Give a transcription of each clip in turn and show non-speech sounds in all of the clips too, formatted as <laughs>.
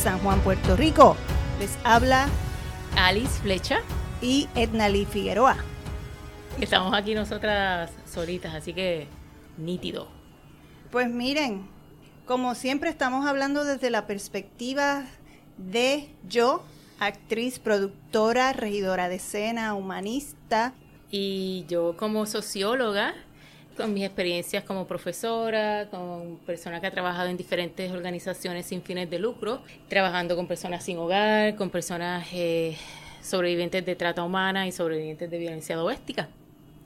San Juan, Puerto Rico. Les habla Alice Flecha y Edna Lee Figueroa. Estamos aquí nosotras solitas, así que nítido. Pues miren, como siempre estamos hablando desde la perspectiva de yo, actriz, productora, regidora de escena, humanista. Y yo como socióloga, con mis experiencias como profesora, con persona que ha trabajado en diferentes organizaciones sin fines de lucro, trabajando con personas sin hogar, con personas eh, sobrevivientes de trata humana y sobrevivientes de violencia doméstica.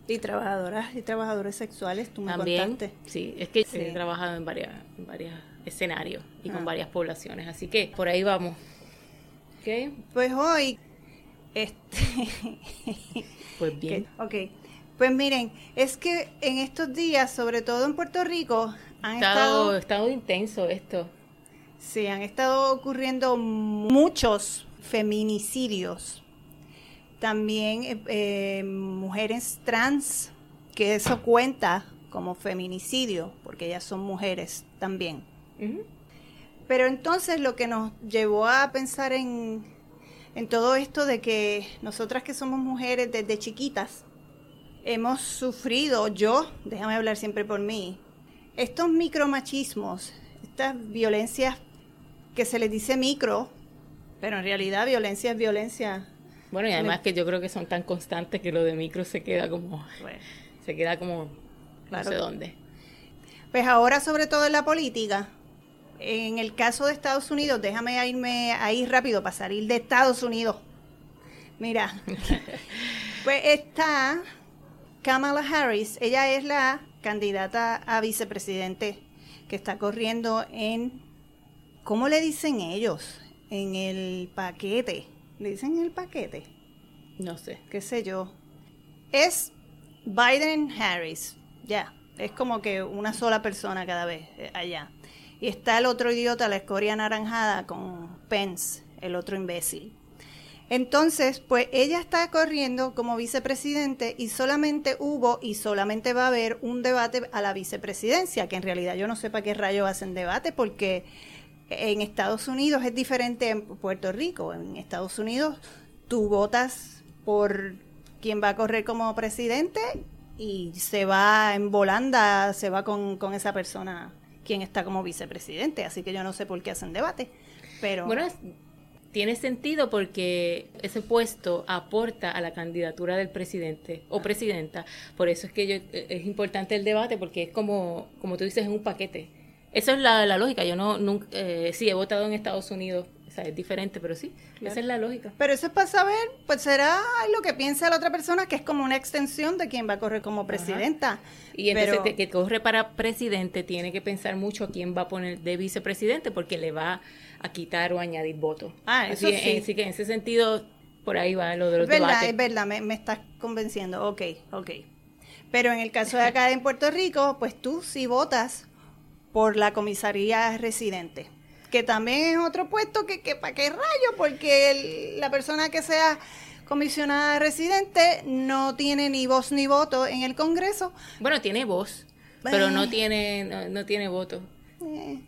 Y trabajadoras y trabajadores sexuales, tú me También, Sí, es que he trabajado en varios varias escenarios y con ah. varias poblaciones, así que por ahí vamos. ¿Okay? Pues hoy, este... pues <laughs> bien. Ok. Pues miren, es que en estos días, sobre todo en Puerto Rico, han estado, estado intenso esto. Sí, han estado ocurriendo muchos feminicidios. También eh, eh, mujeres trans, que eso cuenta como feminicidio, porque ellas son mujeres también. Pero entonces lo que nos llevó a pensar en, en todo esto de que nosotras que somos mujeres desde chiquitas, hemos sufrido, yo, déjame hablar siempre por mí, estos micromachismos, estas violencias que se les dice micro, pero en realidad violencia es violencia. Bueno, y además que yo creo que son tan constantes que lo de micro se queda como, se queda como, no sé dónde. Pues ahora sobre todo en la política, en el caso de Estados Unidos, déjame irme ahí rápido para salir de Estados Unidos. Mira, <laughs> pues está Kamala Harris, ella es la candidata a vicepresidente que está corriendo en, ¿cómo le dicen ellos? En el paquete. ¿Le dicen el paquete? No sé. ¿Qué sé yo? Es Biden Harris, ya. Es como que una sola persona cada vez eh, allá. Y está el otro idiota, la escoria anaranjada, con Pence, el otro imbécil. Entonces, pues ella está corriendo como vicepresidente y solamente hubo y solamente va a haber un debate a la vicepresidencia, que en realidad yo no sé para qué rayo hacen debate porque en Estados Unidos es diferente en Puerto Rico. En Estados Unidos tú votas por quién va a correr como presidente y se va en volanda, se va con, con esa persona quien está como vicepresidente. Así que yo no sé por qué hacen debate. Pero... Bueno, tiene sentido porque ese puesto aporta a la candidatura del presidente o presidenta. Por eso es que yo, es importante el debate porque es como, como tú dices, es un paquete. Esa es la, la lógica. Yo no, nunca, eh, sí, he votado en Estados Unidos o sea, es diferente, pero sí, esa es la lógica. Pero eso es para saber, pues será lo que piensa la otra persona, que es como una extensión de quien va a correr como presidenta. Y entonces que corre para presidente tiene que pensar mucho a quién va a poner de vicepresidente, porque le va a quitar o añadir votos. Ah, eso así, sí. Así que en ese sentido, por ahí va lo de los es verdad, debates. Es verdad, me, me estás convenciendo. Ok, ok. Pero en el caso de acá en Puerto Rico, pues tú sí votas por la comisaría residente que también es otro puesto que, que para qué rayo, porque la persona que sea comisionada residente no tiene ni voz ni voto en el Congreso. Bueno, tiene voz, pero no tiene no, tiene voto. Eh.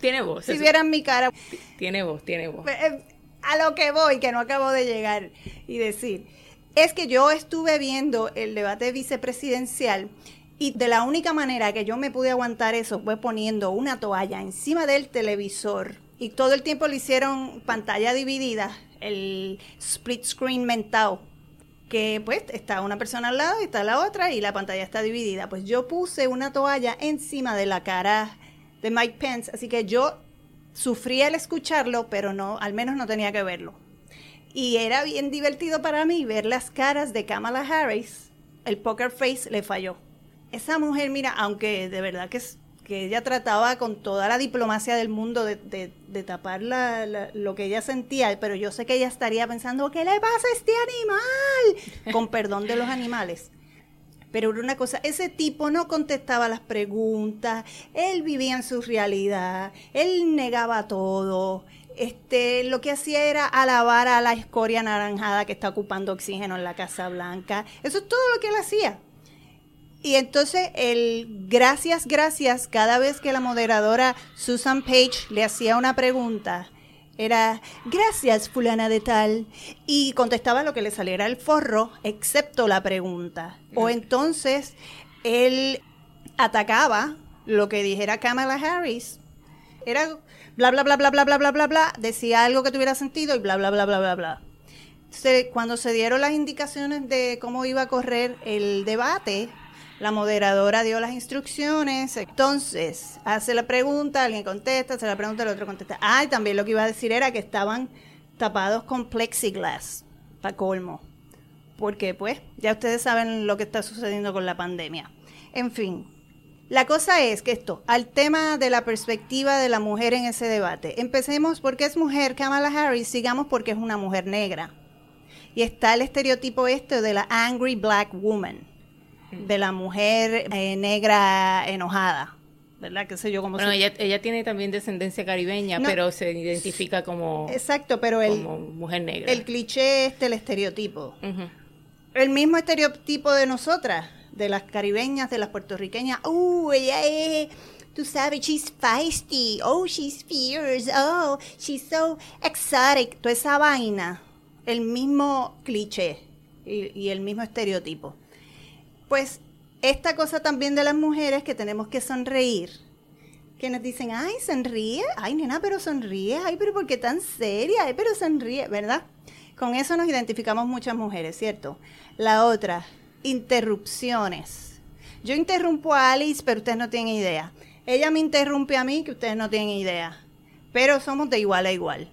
Tiene voz. Si vieran mi cara. Tiene voz, tiene voz. Eh, a lo que voy, que no acabo de llegar y decir, es que yo estuve viendo el debate vicepresidencial y de la única manera que yo me pude aguantar eso fue poniendo una toalla encima del televisor. Y todo el tiempo le hicieron pantalla dividida, el split screen mental. Que pues está una persona al lado y está la otra y la pantalla está dividida. Pues yo puse una toalla encima de la cara de Mike Pence, así que yo sufrí al escucharlo, pero no, al menos no tenía que verlo. Y era bien divertido para mí ver las caras de Kamala Harris. El poker face le falló esa mujer, mira, aunque de verdad que, que ella trataba con toda la diplomacia del mundo de, de, tapar lo que ella sentía, pero yo sé que ella estaría pensando, ¿qué le pasa a este animal? Con perdón de los animales. Pero una cosa, ese tipo no contestaba las preguntas, él vivía en su realidad, él negaba todo, este, lo que hacía era alabar a la escoria anaranjada que está ocupando oxígeno en la Casa Blanca. Eso es todo lo que él hacía. Y entonces el gracias, gracias, cada vez que la moderadora Susan Page le hacía una pregunta, era gracias fulana de tal y contestaba lo que le saliera el forro, excepto la pregunta. O entonces él atacaba lo que dijera Kamala Harris. Era bla bla bla bla bla bla bla bla bla, decía algo que tuviera sentido y bla bla bla bla bla bla. cuando se dieron las indicaciones de cómo iba a correr el debate, la moderadora dio las instrucciones, entonces hace la pregunta, alguien contesta, hace la pregunta, el otro contesta. Ah, y también lo que iba a decir era que estaban tapados con plexiglass, para colmo. Porque pues ya ustedes saben lo que está sucediendo con la pandemia. En fin, la cosa es que esto, al tema de la perspectiva de la mujer en ese debate, empecemos porque es mujer Kamala Harris, sigamos porque es una mujer negra. Y está el estereotipo este de la angry black woman de la mujer eh, negra enojada. ¿verdad? ¿Qué sé yo cómo Bueno, ella, ella tiene también descendencia caribeña, pero se identifica como, exacto, pero el, mujer negra. El cliché este, el estereotipo. El mismo estereotipo de nosotras, de las caribeñas, de las puertorriqueñas. ¡Uh, ella es! Tú sabes, she's feisty. Oh, she's fierce. Oh, she's so exotic. Toda esa vaina. El mismo cliché y el mismo estereotipo. Pues esta cosa también de las mujeres que tenemos que sonreír. Que nos dicen, ay, sonríe, ay, nena, pero sonríe, ay, pero ¿por qué tan seria? Ay, pero sonríe, ¿verdad? Con eso nos identificamos muchas mujeres, ¿cierto? La otra, interrupciones. Yo interrumpo a Alice, pero ustedes no tienen idea. Ella me interrumpe a mí, que ustedes no tienen idea. Pero somos de igual a igual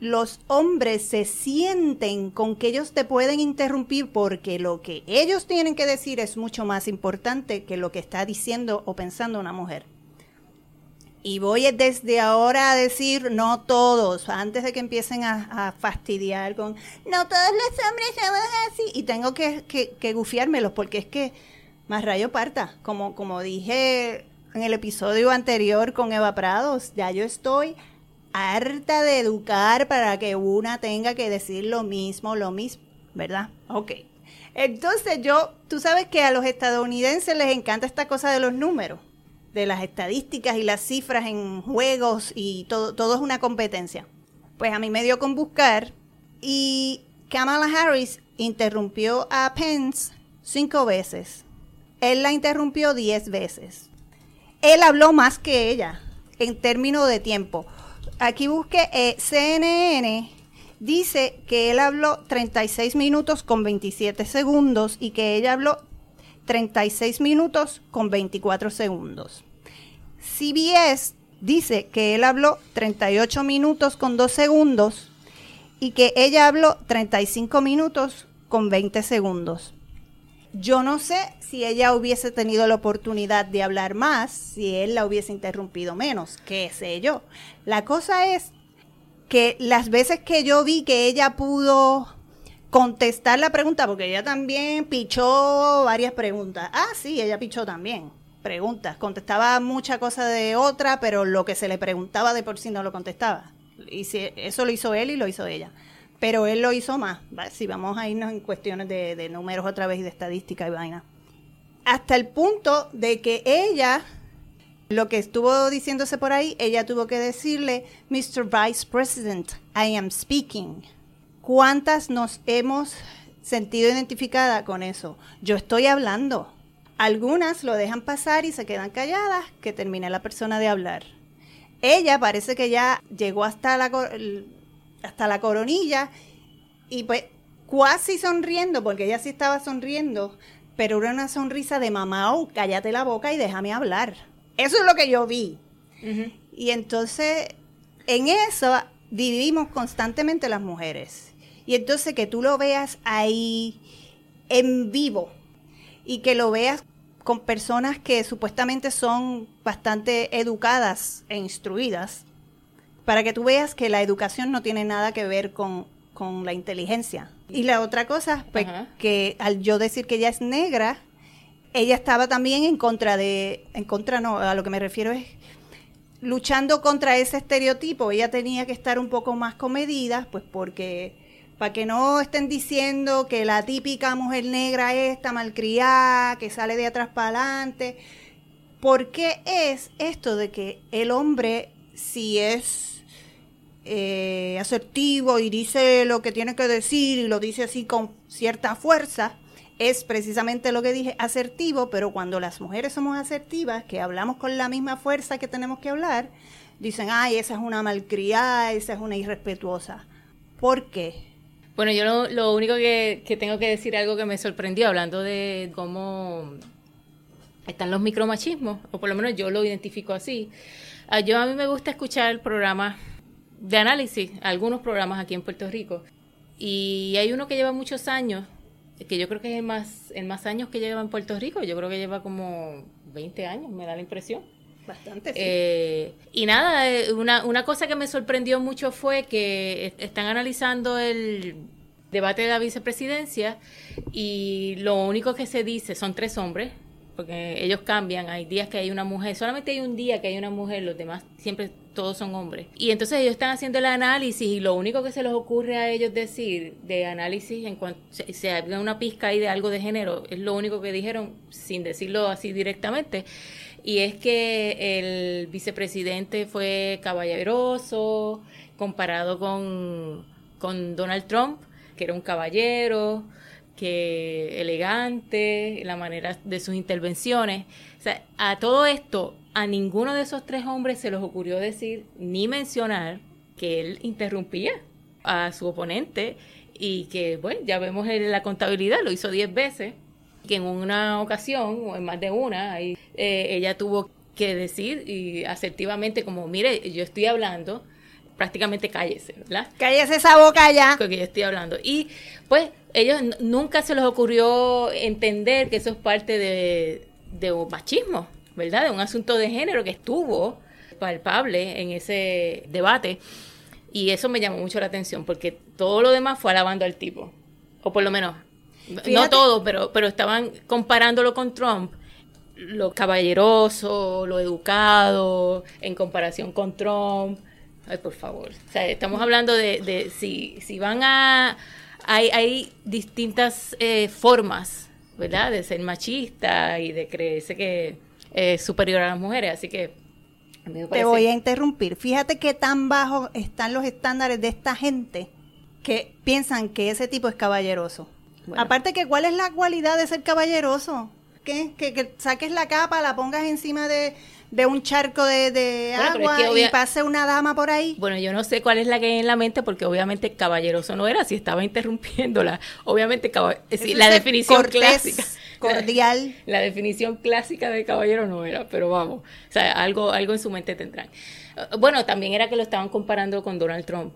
los hombres se sienten con que ellos te pueden interrumpir porque lo que ellos tienen que decir es mucho más importante que lo que está diciendo o pensando una mujer. Y voy desde ahora a decir, no todos, antes de que empiecen a, fastidiar con, no todos los hombres somos así, y tengo que, que, gufiármelos porque es que más rayo parta, como, como dije en el episodio anterior con Eva Prados, ya yo estoy harta de educar para que una tenga que decir lo mismo, lo mismo, ¿verdad? Ok. Entonces yo, tú sabes que a los estadounidenses les encanta esta cosa de los números, de las estadísticas y las cifras en juegos y todo, todo es una competencia. Pues a mí me dio con buscar y Kamala Harris interrumpió a Pence cinco veces. Él la interrumpió diez veces. Él habló más que ella en términos de tiempo aquí busqué eh, CNN, dice que él habló 36 minutos con 27 segundos y que ella habló 36 minutos con 24 segundos. CBS dice que él habló 38 minutos con 2 segundos y que ella habló 35 minutos con 20 segundos. Yo no sé si ella hubiese tenido la oportunidad de hablar más, si él la hubiese interrumpido menos, qué sé yo. La cosa es que las veces que yo vi que ella pudo contestar la pregunta, porque ella también pichó varias preguntas. Ah, sí, ella pichó también preguntas. Contestaba mucha cosa de otra, pero lo que se le preguntaba de por sí no lo contestaba. Y si eso lo hizo él y lo hizo ella pero él lo hizo más. Si vamos a irnos en cuestiones de, números otra vez y de estadística y vaina. Hasta el punto de que ella, lo que estuvo diciéndose por ahí, ella tuvo que decirle, Mr. Vice President, I am speaking. ¿Cuántas nos hemos sentido identificada con eso? Yo estoy hablando. Algunas lo dejan pasar y se quedan calladas, que termine la persona de hablar. Ella parece que ya llegó hasta la, hasta la coronilla y pues casi sonriendo, porque ella sí estaba sonriendo, pero era una sonrisa de mamá, oh, cállate la boca y déjame hablar. Eso es lo que yo vi. Y entonces, en eso vivimos constantemente las mujeres. Y entonces que tú lo veas ahí en vivo y que lo veas con personas que supuestamente son bastante educadas e instruidas, para que tú veas que la educación no tiene nada que ver con, la inteligencia. Y la otra cosa, pues que al yo decir que ella es negra, ella estaba también en contra de, en contra no, a lo que me refiero es luchando contra ese estereotipo. Ella tenía que estar un poco más comedida, pues porque para que no estén diciendo que la típica mujer negra esta malcriada, que sale de atrás para adelante. ¿Por qué es esto de que el hombre, si es eh, asertivo y dice lo que tiene que decir y lo dice así con cierta fuerza, es precisamente lo que dije, asertivo, pero cuando las mujeres somos asertivas, que hablamos con la misma fuerza que tenemos que hablar, dicen, ay, esa es una malcriada, esa es una irrespetuosa. ¿Por qué? Bueno, yo lo, único que, que, tengo que decir, algo que me sorprendió, hablando de cómo están los micromachismos, o por lo menos yo lo identifico así. Ah, yo a mí me gusta escuchar programas de análisis, algunos programas aquí en Puerto Rico, y hay uno que lleva muchos años, que yo creo que es el más, el más años que lleva en Puerto Rico, yo creo que lleva como 20 años, me da la impresión. Bastante. Sí. Eh, y nada, eh, una, una cosa que me sorprendió mucho fue que están analizando el debate de la vicepresidencia y lo único que se dice son tres hombres, porque ellos cambian, hay días que hay una mujer, solamente hay un día que hay una mujer, los demás siempre todos son hombres. Y entonces ellos están haciendo el análisis y lo único que se les ocurre a ellos decir de análisis en cuanto se, se una pizca ahí de algo de género, es lo único que dijeron sin decirlo así directamente. Y es que el vicepresidente fue caballeroso comparado con, con Donald Trump, que era un caballero, que elegante, la manera de sus intervenciones. O sea, a todo esto, a ninguno de esos tres hombres se les ocurrió decir ni mencionar que él interrumpía a su oponente y que, bueno, ya vemos en la contabilidad, lo hizo diez veces, que en una ocasión, o en más de una, ahí, eh, ella tuvo que decir y asertivamente como, mire, yo estoy hablando, prácticamente cállese, ¿verdad? Cállese esa boca ya. Que yo estoy hablando. Y pues ellos nunca se les ocurrió entender que eso es parte de, de un machismo, ¿verdad? De un asunto de género que estuvo palpable en ese debate. Y eso me llamó mucho la atención, porque todo lo demás fue alabando al tipo. O por lo menos, no todo, pero, pero estaban comparándolo con Trump lo caballeroso, lo educado, en comparación con Trump. Ay, por favor. O sea, estamos hablando de, de si, si van a hay, hay distintas eh, formas, ¿verdad? De ser machista y de creerse que es superior a las mujeres, así que... Te voy a interrumpir. Fíjate qué tan bajos están los estándares de esta gente que piensan que ese tipo es caballeroso. Aparte que, ¿cuál es la cualidad de ser caballeroso? ¿Qué? Que, que saques la capa, la pongas encima de, de un charco de, agua y pase una dama por ahí. Bueno, yo no sé cuál es la que hay en la mente porque obviamente caballeroso no era si estaba interrumpiéndola. Obviamente la definición clásica. Cordial. <laughs> La, definición clásica de caballero no era, pero vamos, o sea, algo, algo en su mente tendrán. Uh, bueno, también era que lo estaban comparando con Donald Trump.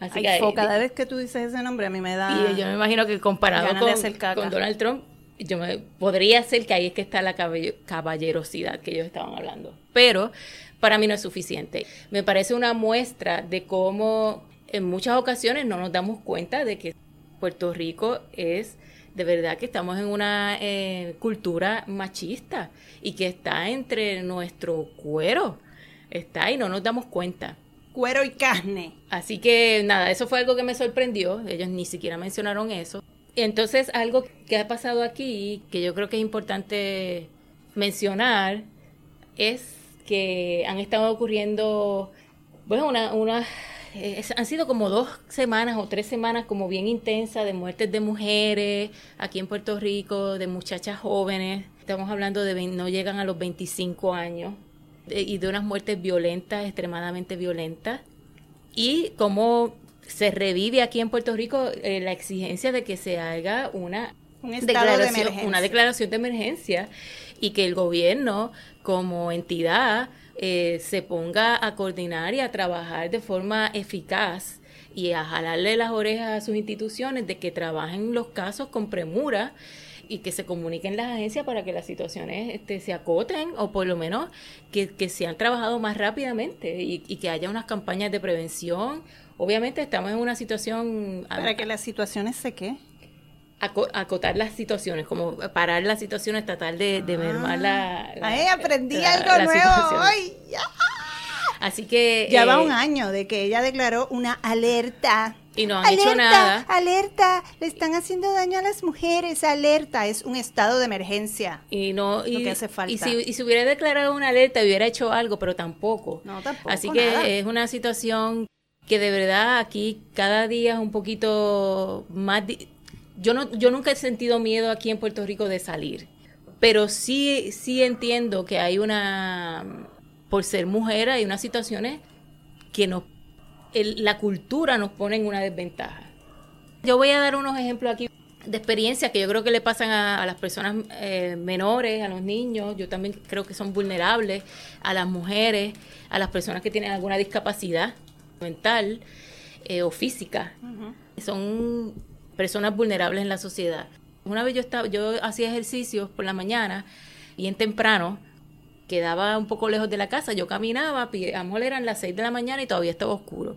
Así que, cada vez que tú dices ese nombre a mí me da... Y yo me imagino que comparado con, con Donald Trump, yo me, podría ser que ahí es que está la caballerosidad que ellos estaban hablando. Pero para mí no es suficiente. Me parece una muestra de cómo en muchas ocasiones no nos damos cuenta de que Puerto Rico es de verdad que estamos en una eh, cultura machista y que está entre nuestro cuero. Está y no nos damos cuenta. Cuero y carne. Así que nada, eso fue algo que me sorprendió. Ellos ni siquiera mencionaron eso. Entonces, algo que ha pasado aquí, que yo creo que es importante mencionar, es que han estado ocurriendo, bueno, una, una han sido como dos semanas o tres semanas como bien intensas de muertes de mujeres aquí en Puerto Rico, de muchachas jóvenes. Estamos hablando de no llegan a los 25 años y de unas muertes violentas, extremadamente violentas. Y como se revive aquí en Puerto Rico eh, la exigencia de que se haga una declaración, una declaración de emergencia y que el gobierno como entidad eh, se ponga a coordinar y a trabajar de forma eficaz y a jalarle las orejas a sus instituciones de que trabajen los casos con premura y que se comuniquen las agencias para que las situaciones este, se acoten o por lo menos que, que sean trabajado más rápidamente y, y que haya unas campañas de prevención Obviamente estamos en una situación... ¿Para que las situaciones se qué? Acotar las situaciones, como parar las situaciones, tratar de, de mermar la, Ay, aprendí algo nuevo hoy. Así que... Ya va eh, un año de que ella declaró una alerta Y no han hecho nada. Alerta, le están haciendo daño a las mujeres, alerta, es un estado de emergencia. Y no, y, hace falta. Y si, si, hubiera declarado una alerta, hubiera hecho algo, pero tampoco. No, tampoco. Así que es una situación que de verdad aquí cada día es un poquito más... Yo, no, yo nunca he sentido miedo aquí en Puerto Rico de salir, pero sí, sí entiendo que hay una, por ser mujer, hay unas situaciones que nos, la cultura nos pone en una desventaja. Yo voy a dar unos ejemplos aquí de experiencias que yo creo que le pasan a, las personas eh, menores, a los niños, yo también creo que son vulnerables, a las mujeres, a las personas que tienen alguna discapacidad mental eh, o física. Son personas vulnerables en la sociedad. Una vez yo estaba, yo hacía ejercicios por la mañana, bien temprano, quedaba un poco lejos de la casa, yo caminaba, a lo eran las 6 de la mañana y todavía estaba oscuro.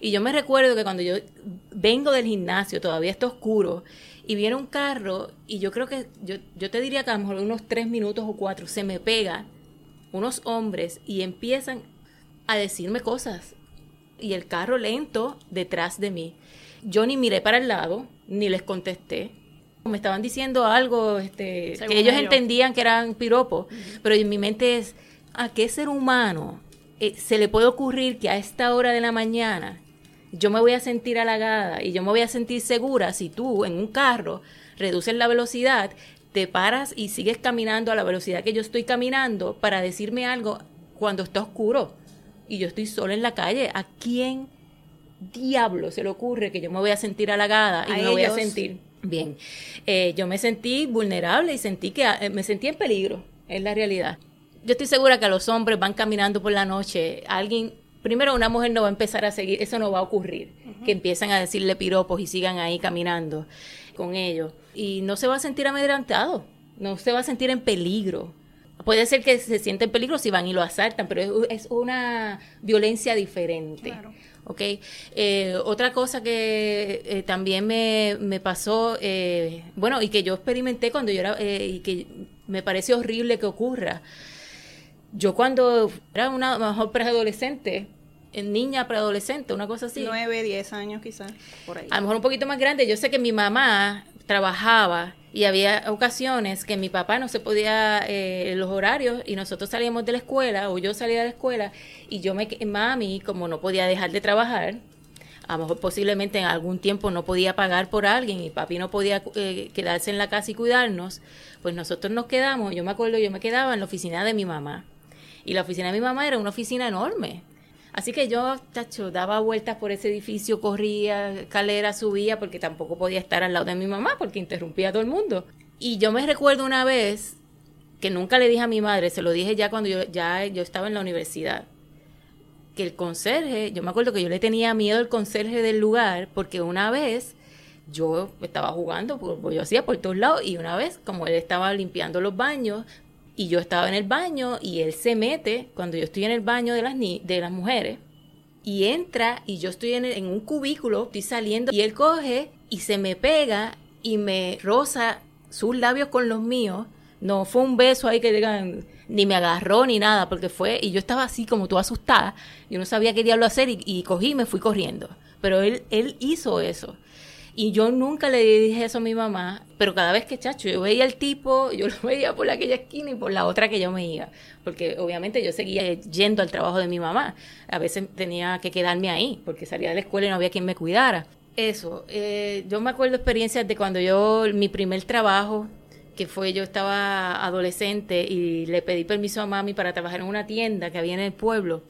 Y yo me recuerdo que cuando yo vengo del gimnasio, todavía está oscuro, y viene un carro, y yo creo que, yo, yo te diría que a lo mejor unos 3 minutos o 4, se me pega unos hombres y empiezan a decirme cosas y el carro lento detrás de mí. Yo ni miré para el lado, ni les contesté. Me estaban diciendo algo este, que ellos, entendían que eran piropos, pero en mi mente es, ¿a qué ser humano eh, se le puede ocurrir que a esta hora de la mañana yo me voy a sentir halagada y yo me voy a sentir segura si tú en un carro reduces la velocidad, te paras y sigues caminando a la velocidad que yo estoy caminando para decirme algo cuando está oscuro? y yo estoy sola en la calle, ¿a quién diablo se le ocurre que yo me voy a sentir halagada y me voy a sentir bien? Eh, yo me sentí vulnerable y sentí que eh, me sentí en peligro, es la realidad. Yo estoy segura que a los hombres van caminando por la noche, alguien, primero una mujer no va a empezar a seguir, eso no va a ocurrir, que empiezan a decirle piropos y sigan ahí caminando con ellos. Y no se va a sentir amedrentado, no se va a sentir en peligro Puede ser que se sienten en peligro si van y lo asaltan, pero es, una violencia diferente. Claro. Eh, otra cosa que eh, también me, me pasó, eh, bueno, y que yo experimenté cuando yo era, y que me parece horrible que ocurra. Yo cuando era una mejor preadolescente, niña preadolescente, una cosa así. Nueve, diez años quizás, por ahí. A lo mejor un poquito más grande. Yo sé que mi mamá trabajaba y había ocasiones que mi papá no se podía eh, los horarios y nosotros salíamos de la escuela o yo salía de la escuela y yo me mami como no podía dejar de trabajar a lo mejor posiblemente en algún tiempo no podía pagar por alguien y papi no podía eh, quedarse en la casa y cuidarnos pues nosotros nos quedamos yo me acuerdo yo me quedaba en la oficina de mi mamá y la oficina de mi mamá era una oficina enorme Así que yo, chacho, daba vueltas por ese edificio, corría, escalera, subía, porque tampoco podía estar al lado de mi mamá, porque interrumpía a todo el mundo. Y yo me recuerdo una vez que nunca le dije a mi madre, se lo dije ya cuando yo, ya yo estaba en la universidad, que el conserje, yo me acuerdo que yo le tenía miedo al conserje del lugar, porque una vez yo estaba jugando, pues yo hacía por todos lados, y una vez, como él estaba limpiando los baños, y yo estaba en el baño y él se mete cuando yo estoy en el baño de las, de las mujeres y entra y yo estoy en, en un cubículo, estoy saliendo y él coge y se me pega y me roza sus labios con los míos. No fue un beso ahí que digan, ni me agarró ni nada, porque fue, y yo estaba así como tú asustada, yo no sabía qué diablo hacer y, y cogí y me fui corriendo. Pero él, él hizo eso. Y yo nunca le dije eso a mi mamá, pero cada vez que chacho, yo veía al tipo, yo lo veía por aquella esquina y por la otra que yo me iba, porque obviamente yo seguía yendo al trabajo de mi mamá. A veces tenía que quedarme ahí, porque salía de la escuela y no había quien me cuidara. Eso, eh, yo me acuerdo experiencias de cuando yo, mi primer trabajo, que fue yo estaba adolescente y le pedí permiso a mami para trabajar en una tienda que había en el pueblo.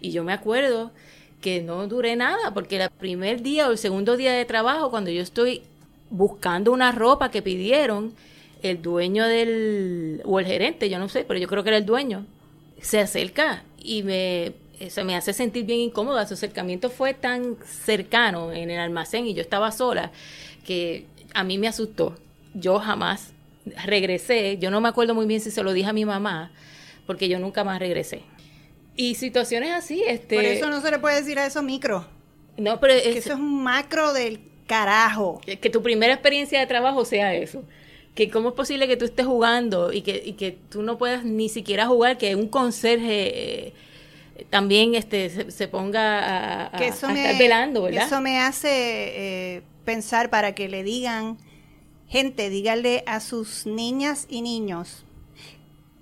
Y yo me acuerdo que no duré nada, porque el primer día o el segundo día de trabajo, cuando yo estoy buscando una ropa que pidieron, el dueño del, o el gerente, yo no sé, pero yo creo que era el dueño, se acerca y me, eso me hace sentir bien incómoda. Su acercamiento fue tan cercano en el almacén y yo estaba sola que a mí me asustó. Yo jamás regresé, yo no me acuerdo muy bien si se lo dije a mi mamá, porque yo nunca más regresé. Y situaciones así, este... Por eso no se le puede decir a eso micro. No, pero... Es, que eso es un macro del carajo. Que, tu primera experiencia de trabajo sea eso. Que cómo es posible que tú estés jugando y que, y que tú no puedas ni siquiera jugar, que un conserje... Eh, también este se, ponga a, estar velando, ¿verdad? Eso me hace eh, pensar para que le digan, gente, díganle a sus niñas y niños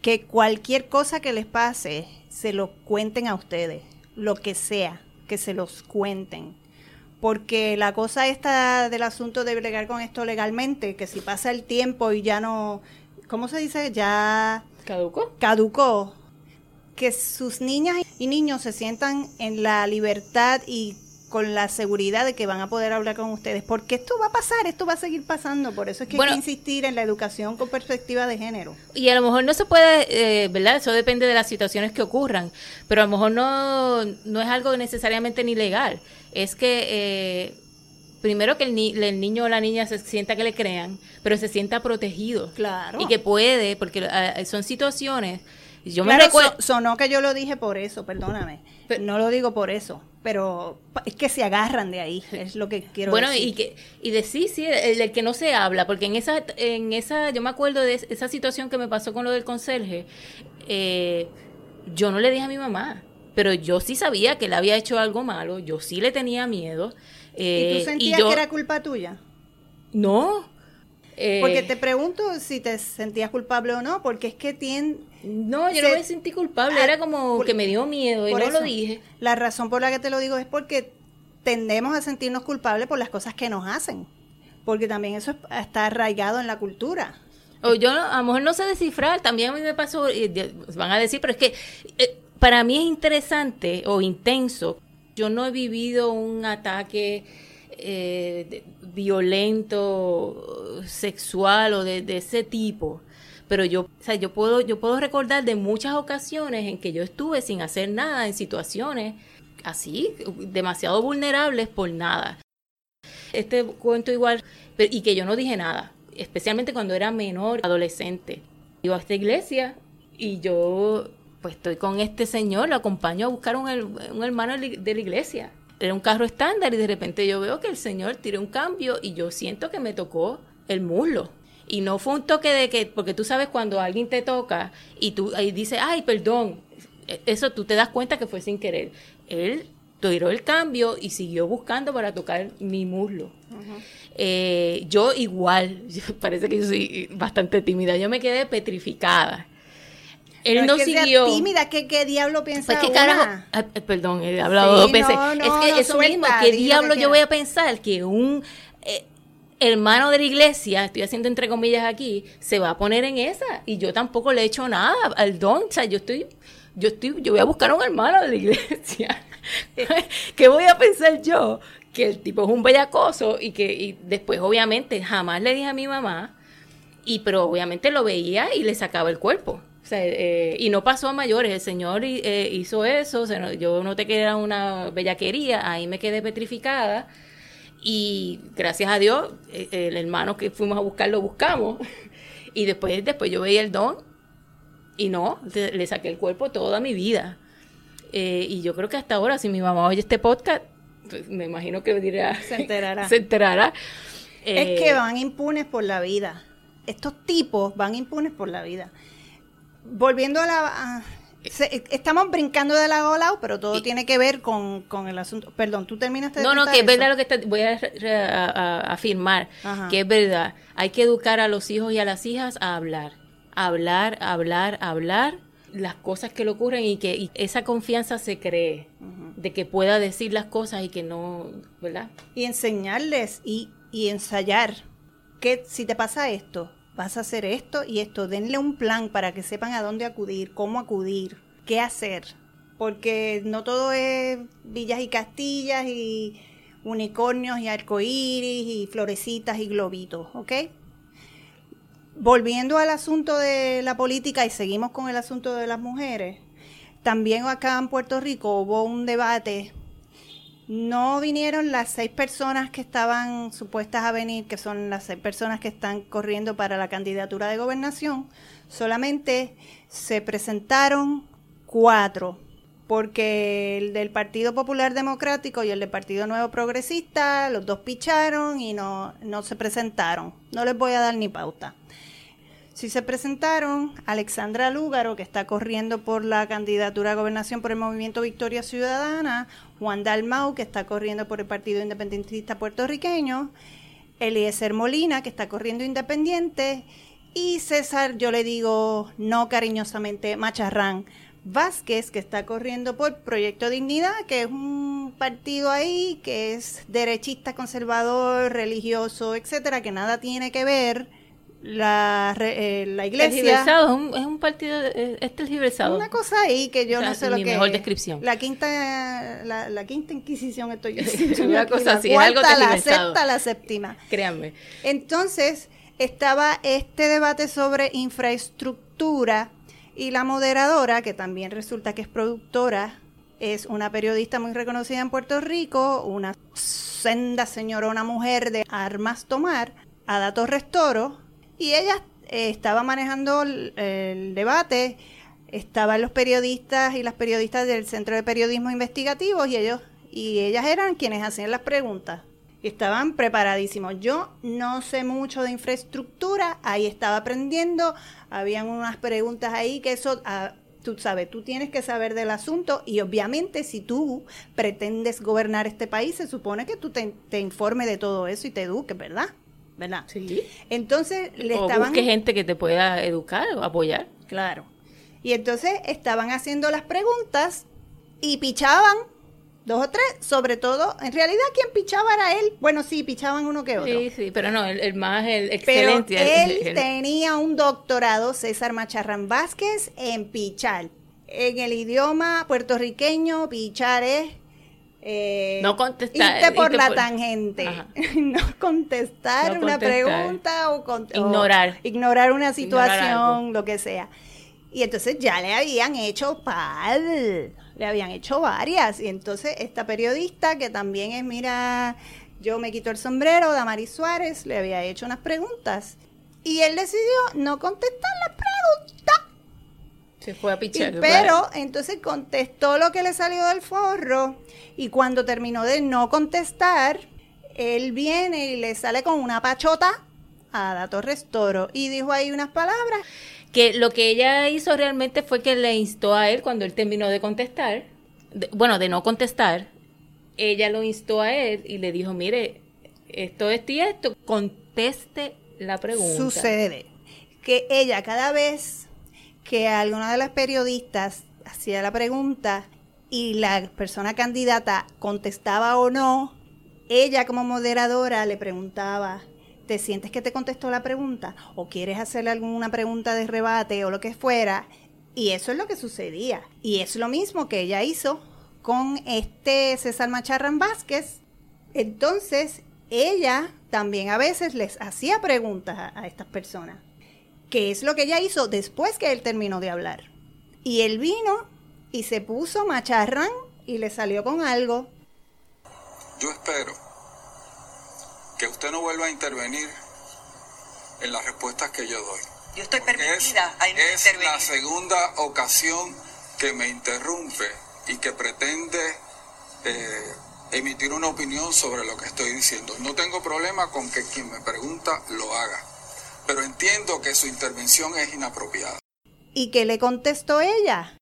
que cualquier cosa que les pase, se lo cuenten a ustedes, lo que sea, que se los cuenten. Porque la cosa esta del asunto de bregar con esto legalmente, que si pasa el tiempo y ya no, ¿cómo se dice? Ya... ¿Caducó? Caducó. Que sus niñas y niños se sientan en la libertad y con la seguridad de que van a poder hablar con ustedes, porque esto va a pasar, esto va a seguir pasando, por eso es que hay que insistir en la educación con perspectiva de género. Y a lo mejor no se puede, eh, ¿verdad? Eso depende de las situaciones que ocurran, pero a lo mejor no, no es algo necesariamente ni legal, es que... Eh, primero que el, niño o la niña se sienta que le crean, pero se sienta protegido. Claro. Y que puede, porque eh, son situaciones. Yo me recuerdo. sonó que yo lo dije por eso, perdóname. No lo digo por eso pero es que se agarran de ahí, es lo que quiero bueno, decir. y que y de sí, sí, el, que no se habla, porque en esa en esa yo me acuerdo de esa situación que me pasó con lo del conserje, eh, yo no le dije a mi mamá, pero yo sí sabía que él había hecho algo malo, yo sí le tenía miedo. ¿Y tú eh, sentías que era culpa tuya? No, porque eh, te pregunto si te sentías culpable o no, porque es que tiene... No, yo no me sentí culpable, ah, era como que me dio miedo y no lo dije. La razón por la que te lo digo es porque tendemos a sentirnos culpables por las cosas que nos hacen, porque también eso está arraigado en la cultura. O yo a lo mejor no sé descifrar, también a mí me pasó, van a decir, pero es que eh, para mí es interesante o intenso. Yo no he vivido un ataque eh, violento, sexual o de, ese tipo. Pero yo, o sea, yo puedo, yo puedo recordar de muchas ocasiones en que yo estuve sin hacer nada en situaciones así, demasiado vulnerables por nada. Este cuento igual, y que yo no dije nada, especialmente cuando era menor, adolescente. Iba a esta iglesia y yo pues estoy con este señor, lo acompaño a buscar un, un hermano de la iglesia era un carro estándar y de repente yo veo que el señor tira un cambio y yo siento que me tocó el muslo. Y no fue un toque de que, porque tú sabes cuando alguien te toca y tú ahí dice, ay, perdón, e, eso tú te das cuenta que fue sin querer. Él tiró el cambio y siguió buscando para tocar mi muslo. Eh, yo igual, <laughs> parece que yo soy bastante tímida, yo me quedé petrificada. Él no, siguió. tímida, ¿qué, ¿qué, diablo piensa pues, ¿qué carajo? Ah, eh, perdón, he hablado dos veces. es que eso mismo, ¿qué diablo yo voy a pensar que un eh, hermano de la iglesia, estoy haciendo entre comillas aquí, se va a poner en esa? Y yo tampoco le he hecho nada al don. O sea, yo estoy, yo estoy, yo voy a buscar a un hermano de la iglesia. <laughs> ¿Qué voy a pensar yo? Que el tipo es un bellacoso y que y después, obviamente, jamás le dije a mi mamá, y pero obviamente lo veía y le sacaba el cuerpo. Eh, y no pasó a mayores, el Señor eh, hizo eso, yo noté que era una bellaquería, ahí me quedé petrificada y gracias a Dios, eh, el hermano que fuimos a buscar lo buscamos <laughs> y después, después yo veía el don y no, le saqué el cuerpo toda mi vida. y yo creo que hasta ahora, si mi mamá oye este podcast, pues, me imagino que dirá, <laughs> se enterará. <laughs> se enterará. es que van impunes por la vida. Estos tipos van impunes por la vida volviendo a la... estamos brincando de la lado, pero todo tiene que ver con, el asunto. Perdón, tú terminaste de No, no, que es verdad lo que voy a, afirmar, que es verdad. Hay que educar a los hijos y a las hijas a hablar. Hablar, hablar, hablar las cosas que le ocurren y que esa confianza se cree de que pueda decir las cosas y que no, ¿verdad? Y enseñarles y, y ensayar que si te pasa esto, vas a hacer esto y esto, denle un plan para que sepan a dónde acudir, cómo acudir, qué hacer, porque no todo es villas y castillas y unicornios y arcoíris y florecitas y globitos, ¿ok? Volviendo al asunto de la política y seguimos con el asunto de las mujeres, también acá en Puerto Rico hubo un debate no vinieron las seis personas que estaban supuestas a venir, que son las seis personas que están corriendo para la candidatura de gobernación. Solamente se presentaron cuatro, porque el del Partido Popular Democrático y el del Partido Nuevo Progresista, los dos picharon y no, no se presentaron. No les voy a dar ni pauta. Sí se presentaron. Alexandra Lúgaro, que está corriendo por la candidatura a gobernación por el Movimiento Victoria Ciudadana, Juan Dalmau, que está corriendo por el Partido Independentista Puertorriqueño, Eliezer Molina, que está corriendo independiente, y César, yo le digo no cariñosamente, Macharrán Vázquez, que está corriendo por Proyecto Dignidad, que es un partido ahí que es derechista, conservador, religioso, etcétera, que nada tiene que ver la, eh, la iglesia. Es un, es un partido, es tergiversado. Una cosa ahí que yo no sé lo que mejor descripción. La quinta, la, quinta inquisición estoy <laughs> diciendo. Una cosa así, algo la sexta, la séptima. Créanme. Entonces, estaba este debate sobre infraestructura y la moderadora, que también resulta que es productora, es una periodista muy reconocida en Puerto Rico, una senda señora, una mujer de armas tomar, Ada Torres Toro, y ella eh, estaba manejando el, debate, estaban los periodistas y las periodistas del Centro de Periodismo Investigativo y ellos y ellas eran quienes hacían las preguntas estaban preparadísimos. Yo no sé mucho de infraestructura, ahí estaba aprendiendo, habían unas preguntas ahí que eso, ah, tú sabes, tú tienes que saber del asunto y obviamente si tú pretendes gobernar este país, se supone que tú te, te informes de todo eso y te eduques, ¿verdad? ¿Verdad? Sí. Entonces le o estaban... busque gente que te pueda educar o apoyar. Claro. Y entonces estaban haciendo las preguntas y pichaban dos o tres, sobre todo, en realidad quien pichaba era él. Bueno, sí, pichaban uno que otro. Sí, sí, pero no, el, más, el excelente. Pero él tenía un doctorado, César Macharrán Vázquez, en pichar. En el idioma puertorriqueño, pichar es... Eh, no contestar. Irte por la tangente. <laughs> no contestar una pregunta o, ignorar. ignorar una situación, lo que sea. Y entonces ya le habían hecho pal le habían hecho varias. Y entonces esta periodista, que también es, mira, yo me quito el sombrero, Damaris Suárez, le había hecho unas preguntas. Y él decidió no contestar la pregunta. Se fue a pichar. pero entonces contestó lo que le salió del forro. Y cuando terminó de no contestar, él viene y le sale con una pachota a la Torres Toro. Y dijo ahí unas palabras que lo que ella hizo realmente fue que le instó a él cuando él terminó de contestar, bueno, de no contestar, ella lo instó a él y le dijo, mire, esto, es y esto, conteste la pregunta. Sucede que ella cada vez que alguna de las periodistas hacía la pregunta y la persona candidata contestaba o no, ella como moderadora le preguntaba, te sientes que te contestó la pregunta o quieres hacerle alguna pregunta de rebate o lo que fuera. Y eso es lo que sucedía. Y es lo mismo que ella hizo con este César Macharran Vázquez. Entonces, ella también a veces les hacía preguntas a, a estas personas. ¿Qué es lo que ella hizo después que él terminó de hablar? Y él vino y se puso macharrán y le salió con algo. Yo espero que usted no vuelva a intervenir en las respuestas que yo doy. Yo estoy permitida es, a Es la segunda ocasión que me interrumpe y que pretende eh, emitir una opinión sobre lo que estoy diciendo. No tengo problema con que quien me pregunta lo haga, pero entiendo que su intervención es inapropiada. ¿Y qué le contestó ella?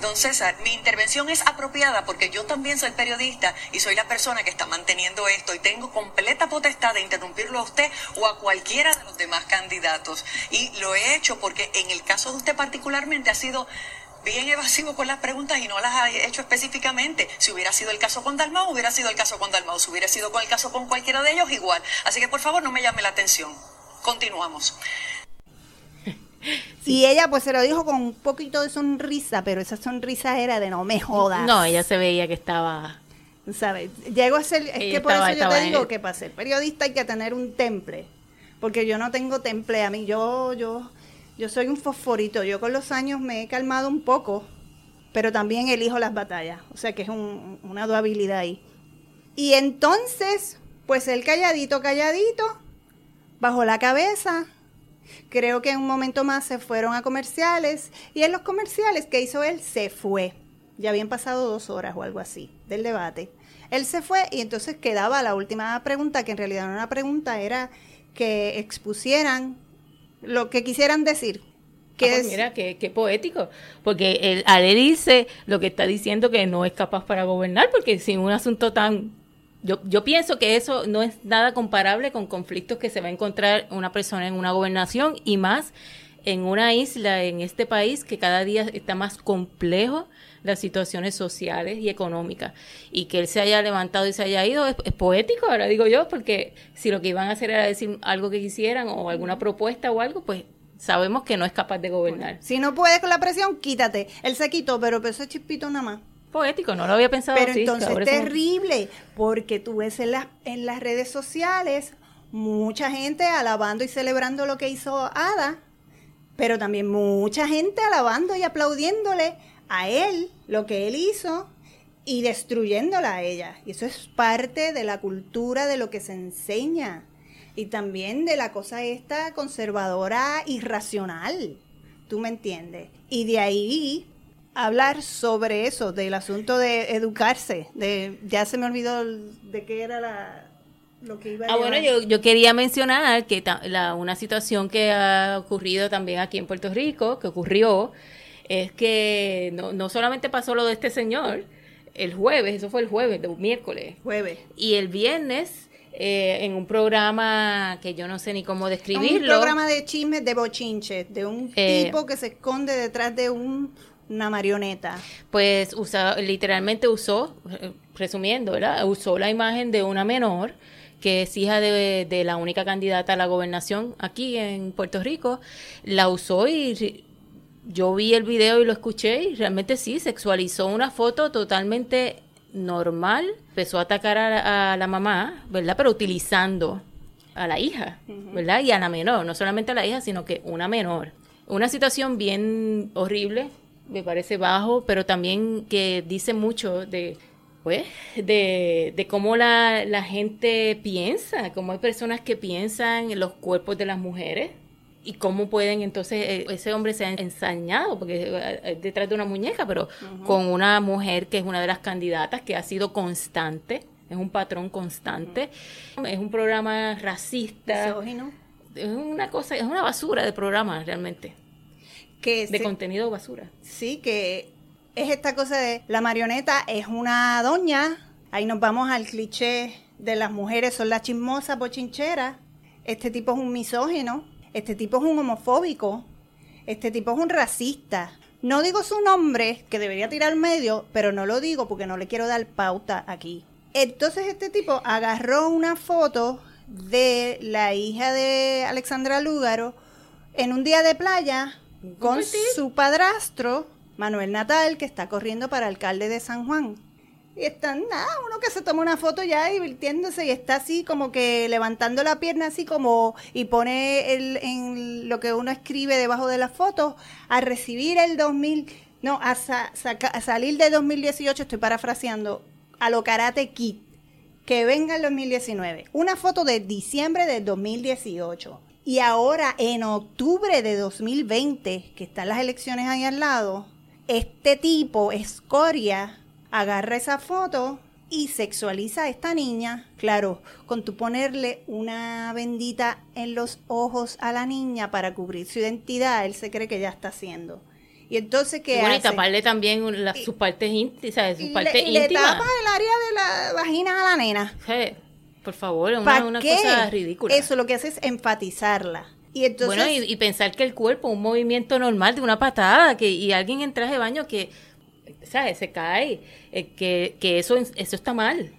Don César, mi intervención es apropiada porque yo también soy periodista y soy la persona que está manteniendo esto y tengo completa potestad de interrumpirlo a usted o a cualquiera de los demás candidatos. Y lo he hecho porque en el caso de usted particularmente ha sido bien evasivo con las preguntas y no las ha hecho específicamente. Si hubiera sido el caso con Dalmau, hubiera sido el caso con Dalmau. Si hubiera sido con el caso con cualquiera de ellos, igual. Así que por favor no me llame la atención. Continuamos. <laughs> Y ella pues se lo dijo con un poquito de sonrisa, pero esa sonrisa era de no me jodas. No, ella se veía que estaba... ¿Sabes? Llego a ser... Es que por eso yo te digo que para ser periodista hay que tener un temple. Porque yo no tengo temple. A mí yo, yo, yo soy un fosforito. Yo con los años me he calmado un poco, pero también elijo las batallas. O sea que es una dualidad ahí. Y entonces, pues el calladito, calladito, bajo la cabeza, Creo que en un momento más se fueron a comerciales y en los comerciales que hizo él se fue. Ya habían pasado dos horas o algo así del debate. Él se fue y entonces quedaba la última pregunta, que en realidad no era una pregunta, era que expusieran lo que quisieran decir. Que ah, pues mira, qué, poético, porque el, al él dice lo que está diciendo que no es capaz para gobernar, porque sin un asunto tan... Yo, yo pienso que eso no es nada comparable con conflictos que se va a encontrar una persona en una gobernación y más en una isla, en este país, que cada día está más complejo las situaciones sociales y económicas. Y que él se haya levantado y se haya ido es, poético, ahora digo yo, porque si lo que iban a hacer era decir algo que quisieran o alguna propuesta o algo, pues sabemos que no es capaz de gobernar. si no puedes con la presión, quítate. Él se quitó, pero eso es chispito nada más. Poético, no lo había pensado pero entonces es terrible, porque tú ves en, las en las redes sociales mucha gente alabando y celebrando lo que hizo Ada, pero también mucha gente alabando y aplaudiéndole a él lo que él hizo y destruyéndola a ella. Y eso es parte de la cultura de lo que se enseña y también de la cosa esta conservadora irracional. ¿Tú me entiendes? Y de ahí hablar sobre eso, del asunto de educarse, de ya se me olvidó de qué era la, lo que iba a Ah, bueno, yo, yo quería mencionar que la, una situación que ha ocurrido también aquí en Puerto Rico, que ocurrió, es que no, no solamente pasó lo de este señor el jueves, eso fue el jueves, de miércoles. Jueves. Y el viernes, eh, en un programa que yo no sé ni cómo describirlo. Un programa de chismes de bochinche, de un eh, tipo que se esconde detrás de una marioneta. Pues literalmente usó, resumiendo, ¿verdad? Usó la imagen de una menor que es hija de, de la única candidata a la gobernación aquí en Puerto Rico, la usó y yo vi el video y lo escuché y realmente sí, sexualizó una foto totalmente normal, empezó a atacar a, la mamá, ¿verdad? Pero utilizando a la hija, ¿verdad? Y a la menor, no solamente a la hija, sino que una menor. Una situación bien horrible, me parece bajo, pero también que dice mucho de, pues, de, de cómo la, la gente piensa, cómo hay personas que piensan en los cuerpos de las mujeres, y cómo pueden entonces eh, ese hombre se ha ensañado porque eh, detrás de una muñeca pero con una mujer que es una de las candidatas que ha sido constante es un patrón constante. Es un programa racista. Es una cosa es una basura de programa realmente que de contenido basura sí que es esta cosa de la marioneta es una doña ahí nos vamos al cliché de las mujeres son las chismosas bochincheras este tipo es un misógino este tipo es un homofóbico, este tipo es un racista. No digo su nombre, que debería tirar medio, pero no lo digo porque no le quiero dar pauta aquí. Entonces este tipo agarró una foto de la hija de Alexandra Lúgaro en un día de playa con su padrastro, Manuel Natal, que está corriendo para alcalde de San Juan. Y están, nada, uno que se toma una foto ya divirtiéndose y está así como que levantando la pierna así como y pone el, en lo que uno escribe debajo de la foto a recibir el 2000, no, a, salir de 2018, estoy parafraseando, a lo Karate Kid, que venga el 2019. Una foto de diciembre de 2018. Y ahora en octubre de 2020, que están las elecciones ahí al lado, este tipo, escoria, agarra esa foto y sexualiza a esta niña. Claro, con tu ponerle una bendita en los ojos a la niña para cubrir su identidad, él se cree que ya está haciendo. Y entonces, ¿qué bueno, y taparle también sus partes, íntimas, sus partes le, íntimas. Le tapa el área de la vagina a la nena. Por favor, una, una cosa ridícula. Eso lo que hace es enfatizarla. Y entonces, bueno, y, pensar que el cuerpo, un movimiento normal de una patada, que y alguien en traje de baño que ¿sabes? Se cae, eh, que, que eso, eso está mal.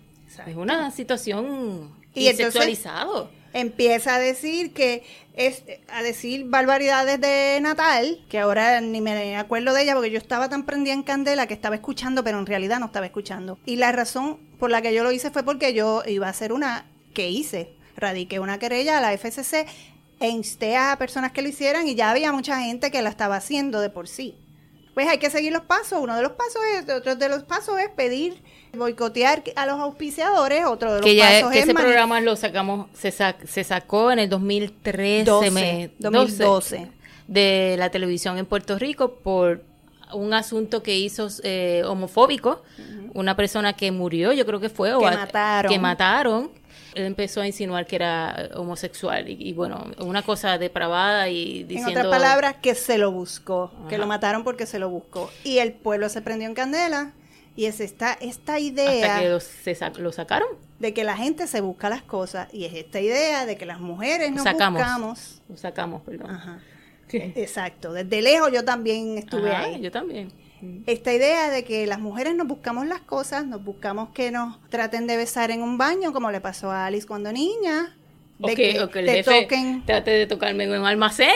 Es una situación y sexualizado. Empieza a decir que es a decir barbaridades de Natal, que ahora ni me acuerdo de ella porque yo estaba tan prendida en candela que estaba escuchando, pero en realidad no estaba escuchando. Y la razón por la que yo lo hice fue porque yo iba a hacer una que hice, radiqué una querella a la FCC e insté a personas que lo hicieran y ya había mucha gente que la estaba haciendo de por sí pues hay que seguir los pasos. Uno de los pasos es, otro de los pasos es pedir boicotear a los auspiciadores, otro de los que pasos que ese programa lo sacamos, se, se sacó en el 2013, 2012, de la televisión en Puerto Rico por un asunto que hizo eh, homofóbico, una persona que murió, yo creo que fue, que mataron. que mataron. Él empezó a insinuar que era homosexual y, y bueno, una cosa depravada y diciendo... En otras palabras, que se lo buscó, que lo mataron porque se lo buscó. Y el pueblo se prendió en candela y es esta, esta idea... Hasta que lo, se lo sacaron. de que la gente se busca las cosas y es esta idea de que las mujeres nos sacamos. buscamos. Lo sacamos, perdón. Ajá. ¿Qué? Exacto, desde lejos yo también estuve Ajá, ahí. Yo también. Esta idea de que las mujeres nos buscamos las cosas, nos buscamos que nos traten de besar en un baño, como le pasó a Alice cuando niña, de que, el te toquen. trate de tocarme en un almacén.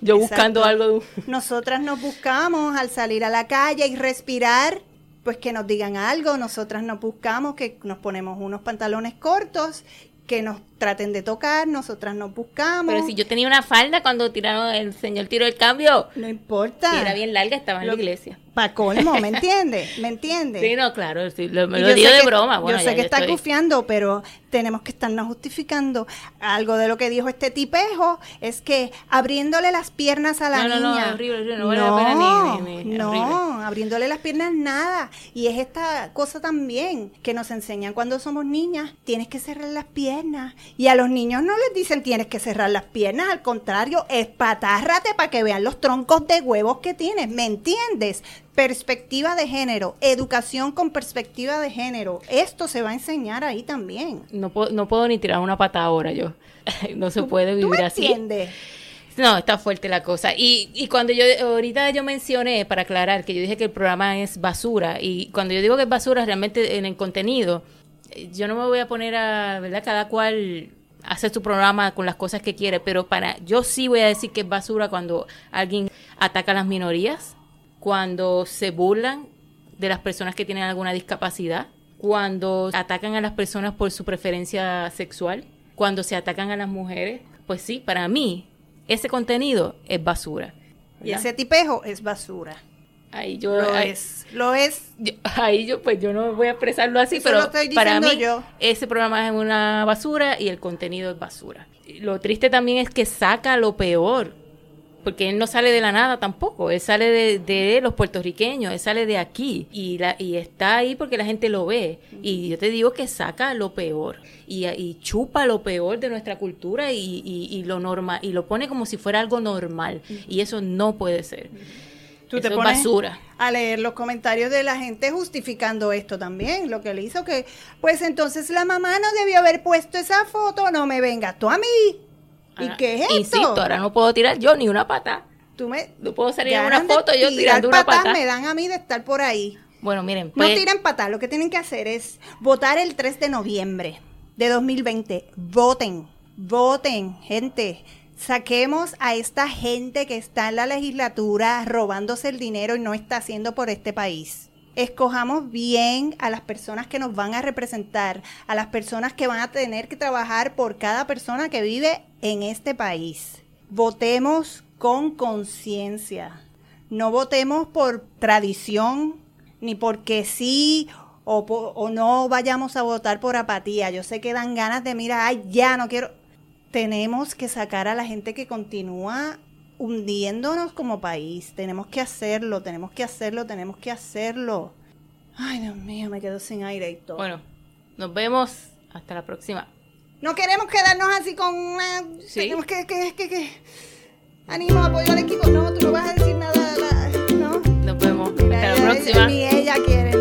Yo buscando algo de un... Nosotras nos buscamos al salir a la calle y respirar, pues que nos digan algo. Nosotras nos buscamos que nos ponemos unos pantalones cortos, que nos traten de tocar. Nosotras nos buscamos. Pero si yo tenía una falda cuando tiraron el señor tiró el cambio. No importa. Era bien larga, estaba en Lo- la iglesia. Pa' colmo, ¿me <laughs> entiendes? ¿Me entiendes? Sí, no, claro, sí, lo, me lo digo de que- broma. Bueno, yo ya sé que está confiando, pero tenemos que estarnos justificando. Algo de lo que dijo este tipejo es que abriéndole las piernas a la No, no, no, niña. es horrible, horrible, no vale la pena ni- ni- ni- no, abriéndole las piernas nada. Y es esta cosa también que nos enseñan cuando somos niñas. Tienes que cerrar las piernas. Y a los niños no les dicen tienes que cerrar las piernas. Al contrario, espatárrate para que vean los troncos de huevos que tienes. ¿Me entiendes? Perspectiva de género, educación con perspectiva de género. Esto se va a enseñar ahí también. No puedo, no puedo ni tirar una pata ahora yo. <laughs> No se puede ¿Tú vivir me así. entiendes? No, está fuerte la cosa. Y, y cuando yo, ahorita yo mencioné, para aclarar, que yo dije que el programa es basura, y cuando yo digo que es basura, realmente en el contenido, yo no me voy a poner a, ¿verdad? Cada cual hace su programa con las cosas que quiere, pero para, yo sí voy a decir que es basura cuando alguien ataca a las minorías, cuando se burlan de las personas que tienen alguna discapacidad, cuando atacan a las personas por su preferencia sexual, cuando se atacan a las mujeres, pues sí, para mí ese contenido es basura. Y ese tipejo es basura. Ahí yo, Lo ahí, es. Lo es. yo- ahí yo pues yo no voy a expresarlo así, Eso pero para mí yo. ese programa es una basura y el contenido es basura. Lo triste también es que saca lo peor, porque él no sale de la nada tampoco, él sale de, de los puertorriqueños, él sale de aquí y, la, y está ahí porque la gente lo ve. Y yo te digo que saca lo peor y, y chupa lo peor de nuestra cultura y, y, y lo norma, y lo pone como si fuera algo normal. Y eso no puede ser. Tú Eso te es pones basura. a leer los comentarios de la gente justificando esto también, lo que le hizo que, pues entonces la mamá no debió haber puesto esa foto, no me vengas tú a mí. ¿Y Ahora, qué es esto? Insisto, ahora no puedo tirar yo ni una pata. Tú me No puedo salir en una foto yo tirando una pata. me dan a mí de estar por ahí. Bueno, miren, No pues, tiren patas, lo que tienen que hacer es votar el 3 de noviembre de 2020. Voten, voten, gente. Saquemos a esta gente que está en la legislatura robándose el dinero y no está haciendo por este país. Escojamos bien a las personas que nos van a representar, a las personas que van a tener que trabajar por cada persona que vive en este país. Votemos con conciencia. No votemos por tradición, ni porque sí o, no vayamos a votar por apatía. Yo sé que dan ganas de mirar, ay, ya no quiero. Tenemos que sacar a la gente que continúa hundiéndonos como país. Tenemos que hacerlo, tenemos que hacerlo, tenemos que hacerlo. Ay, Dios mío, me quedo sin aire y todo. bueno, nos vemos hasta la próxima. No queremos quedarnos así con una... Sí. Tenemos que, que, que, que... Ánimo, apoyo al equipo. No, tú no vas a decir nada. la- No. Nos vemos hasta la ella- próxima. Ni ella quiere.